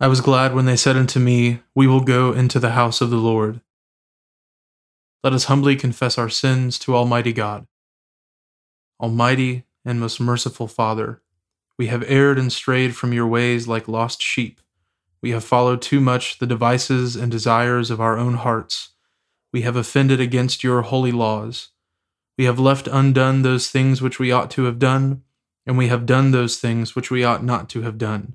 I was glad when they said unto me, We will go into the house of the Lord. Let us humbly confess our sins to Almighty God. Almighty and most merciful Father, we have erred and strayed from your ways like lost sheep. We have followed too much the devices and desires of our own hearts. We have offended against your holy laws. We have left undone those things which we ought to have done, and we have done those things which we ought not to have done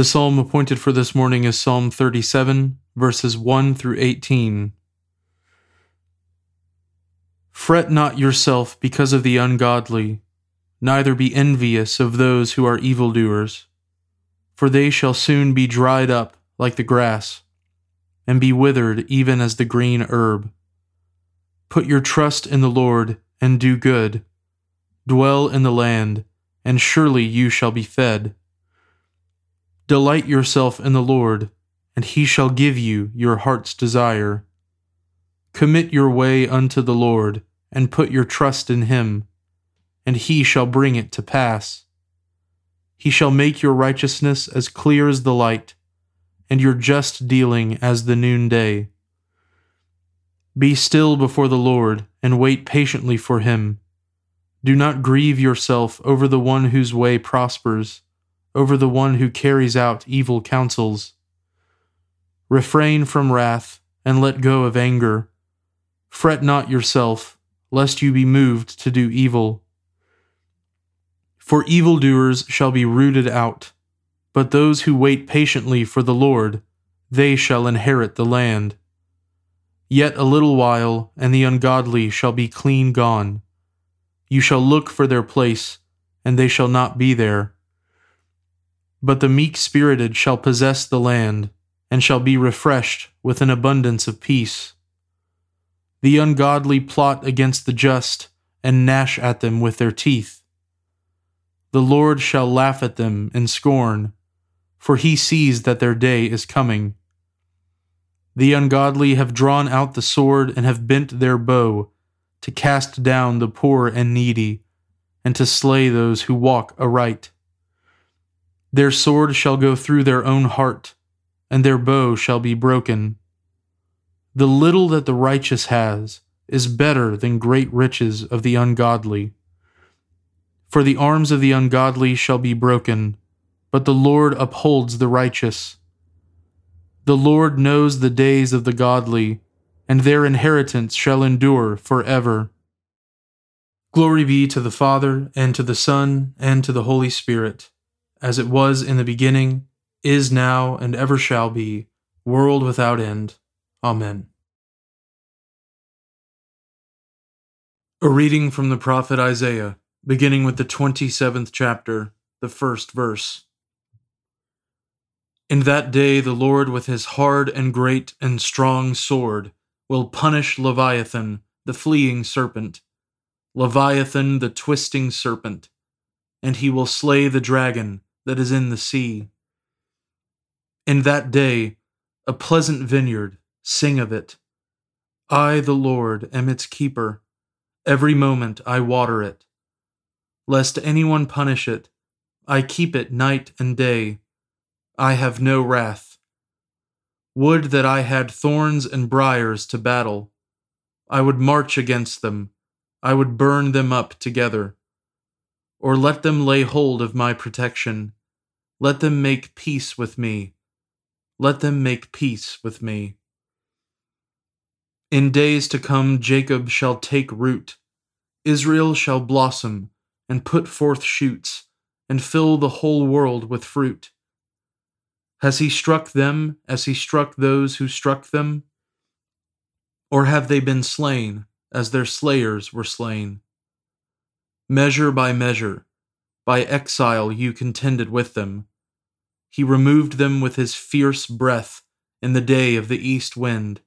The psalm appointed for this morning is Psalm 37, verses 1 through 18. Fret not yourself because of the ungodly, neither be envious of those who are evildoers, for they shall soon be dried up like the grass, and be withered even as the green herb. Put your trust in the Lord, and do good. Dwell in the land, and surely you shall be fed. Delight yourself in the Lord, and he shall give you your heart's desire. Commit your way unto the Lord, and put your trust in him, and he shall bring it to pass. He shall make your righteousness as clear as the light, and your just dealing as the noonday. Be still before the Lord, and wait patiently for him. Do not grieve yourself over the one whose way prospers over the one who carries out evil counsels. Refrain from wrath, and let go of anger. Fret not yourself, lest you be moved to do evil. For evildoers shall be rooted out, but those who wait patiently for the Lord, they shall inherit the land. Yet a little while, and the ungodly shall be clean gone. You shall look for their place, and they shall not be there. But the meek spirited shall possess the land, and shall be refreshed with an abundance of peace. The ungodly plot against the just, and gnash at them with their teeth. The Lord shall laugh at them in scorn, for he sees that their day is coming. The ungodly have drawn out the sword and have bent their bow to cast down the poor and needy, and to slay those who walk aright. Their sword shall go through their own heart, and their bow shall be broken. The little that the righteous has is better than great riches of the ungodly. For the arms of the ungodly shall be broken, but the Lord upholds the righteous. The Lord knows the days of the godly, and their inheritance shall endure for ever. Glory be to the Father, and to the Son, and to the Holy Spirit, as it was in the beginning, is now, and ever shall be, world without end. Amen. A reading from the prophet Isaiah, beginning with the 27th chapter, the first verse. In that day the Lord with his hard and great and strong sword will punish Leviathan, the fleeing serpent Leviathan the twisting serpent, and he will slay the dragon that is in the sea. In that day, a pleasant vineyard, sing of it. I, the Lord, am its keeper. Every moment I water it. Lest anyone punish it, I keep it night and day. I have no wrath. Would that I had thorns and briers to battle. I would march against them I would burn them up together. Or let them lay hold of my protection. Let them make peace with me. Let them make peace with me. In days to come, Jacob shall take root, Israel shall blossom and put forth shoots, and fill the whole world with fruit. Has he struck them as he struck those who struck them? Or have they been slain? as their slayers were slain. Measure by measure, by exile you contended with them. He removed them with his fierce breath in the day of the east wind.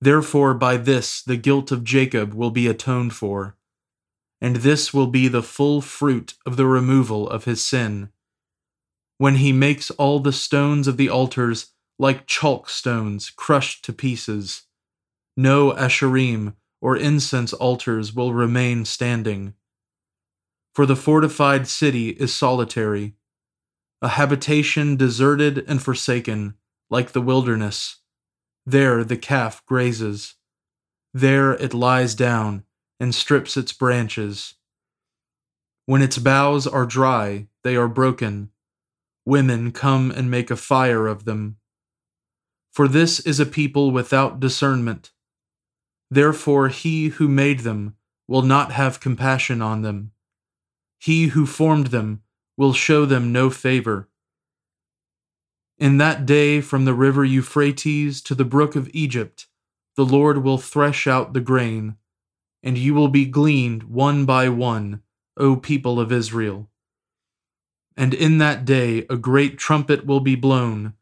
Therefore, by this the guilt of Jacob will be atoned for, and this will be the full fruit of the removal of his sin. When he makes all the stones of the altars like chalk stones crushed to pieces, no Asherim or incense altars will remain standing. For the fortified city is solitary, a habitation deserted and forsaken, like the wilderness. There the calf grazes. There it lies down and strips its branches. When its boughs are dry, they are broken. Women come and make a fire of them. For this is a people without discernment Therefore, he who made them will not have compassion on them. He who formed them will show them no favor. In that day, from the river Euphrates to the brook of Egypt, the Lord will thresh out the grain, and you will be gleaned one by one, O people of Israel. And in that day a great trumpet will be blown,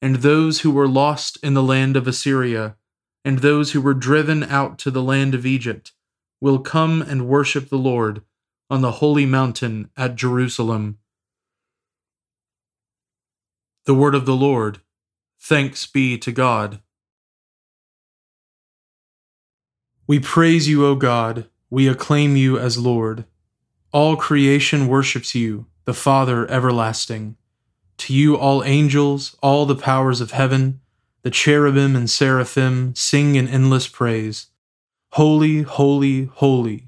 and those who were lost in the land of Assyria and those who were driven out to the land of Egypt will come and worship the Lord on the holy mountain at Jerusalem. The word of the Lord. Thanks be to God. We praise you, O God. We acclaim you as Lord. All creation worships you, the Father everlasting. To you, all angels, all the powers of heaven, the cherubim and seraphim sing in endless praise Holy, holy, holy,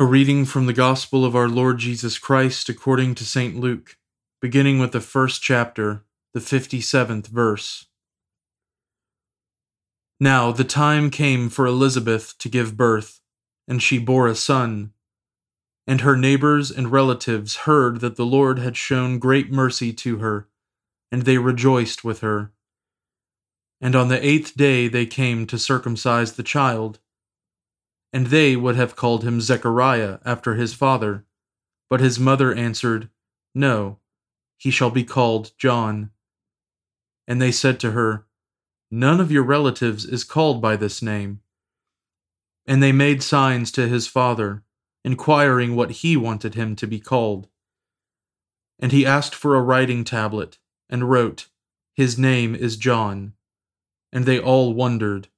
A reading from the Gospel of our Lord Jesus Christ according to St. Luke, beginning with the first chapter, the 57th verse. Now the time came for Elizabeth to give birth, and she bore a son. And her neighbors and relatives heard that the Lord had shown great mercy to her, and they rejoiced with her. And on the eighth day they came to circumcise the child and they would have called him Zechariah after his father. But his mother answered, No, he shall be called John. And they said to her, None of your relatives is called by this name. And they made signs to his father, inquiring what he wanted him to be called. And he asked for a writing tablet, and wrote, His name is John. And they all wondered.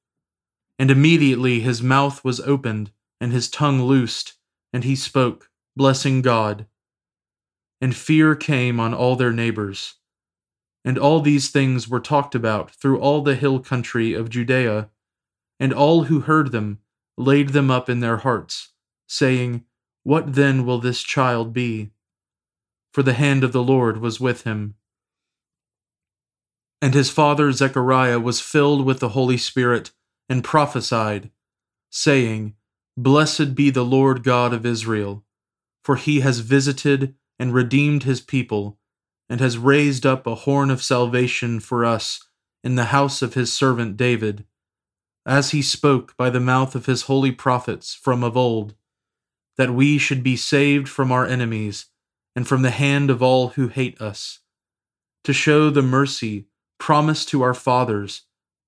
And immediately his mouth was opened, and his tongue loosed, and he spoke, blessing God. And fear came on all their neighbors. And all these things were talked about through all the hill country of Judea, and all who heard them laid them up in their hearts, saying, What then will this child be? For the hand of the Lord was with him. And his father Zechariah was filled with the Holy Spirit and prophesied, saying, Blessed be the Lord God of Israel, for he has visited and redeemed his people, and has raised up a horn of salvation for us in the house of his servant David, as he spoke by the mouth of his holy prophets from of old, that we should be saved from our enemies and from the hand of all who hate us, to show the mercy promised to our fathers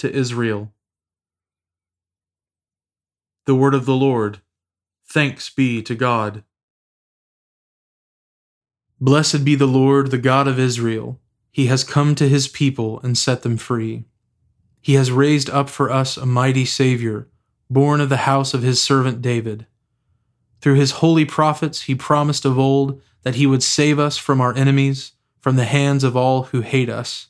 to Israel. The word of the Lord. Thanks be to God. Blessed be the Lord, the God of Israel. He has come to his people and set them free. He has raised up for us a mighty Savior, born of the house of his servant David. Through his holy prophets, he promised of old that he would save us from our enemies, from the hands of all who hate us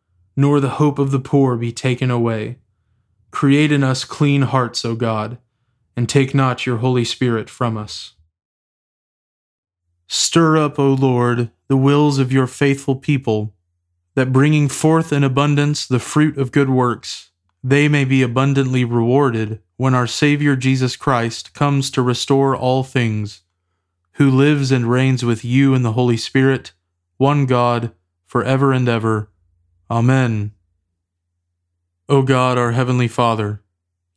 nor the hope of the poor be taken away. Create in us clean hearts, O God, and take not your Holy Spirit from us. Stir up, O Lord, the wills of your faithful people, that bringing forth in abundance the fruit of good works, they may be abundantly rewarded when our Saviour Jesus Christ comes to restore all things, who lives and reigns with you in the Holy Spirit, one God, for ever and ever. Amen. O God, our Heavenly Father,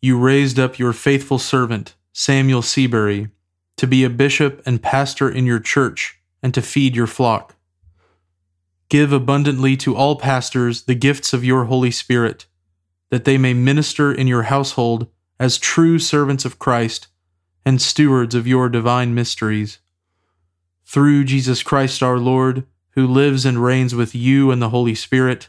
you raised up your faithful servant, Samuel Seabury, to be a bishop and pastor in your church and to feed your flock. Give abundantly to all pastors the gifts of your Holy Spirit, that they may minister in your household as true servants of Christ and stewards of your divine mysteries. Through Jesus Christ our Lord, who lives and reigns with you and the Holy Spirit,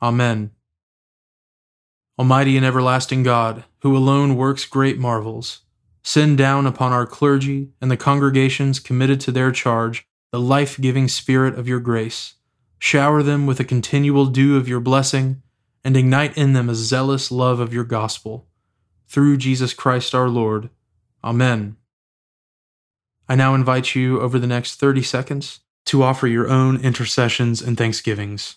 Amen. Almighty and everlasting God, who alone works great marvels, send down upon our clergy and the congregations committed to their charge the life giving Spirit of your grace. Shower them with a continual dew of your blessing, and ignite in them a zealous love of your gospel. Through Jesus Christ our Lord. Amen. I now invite you over the next 30 seconds to offer your own intercessions and thanksgivings.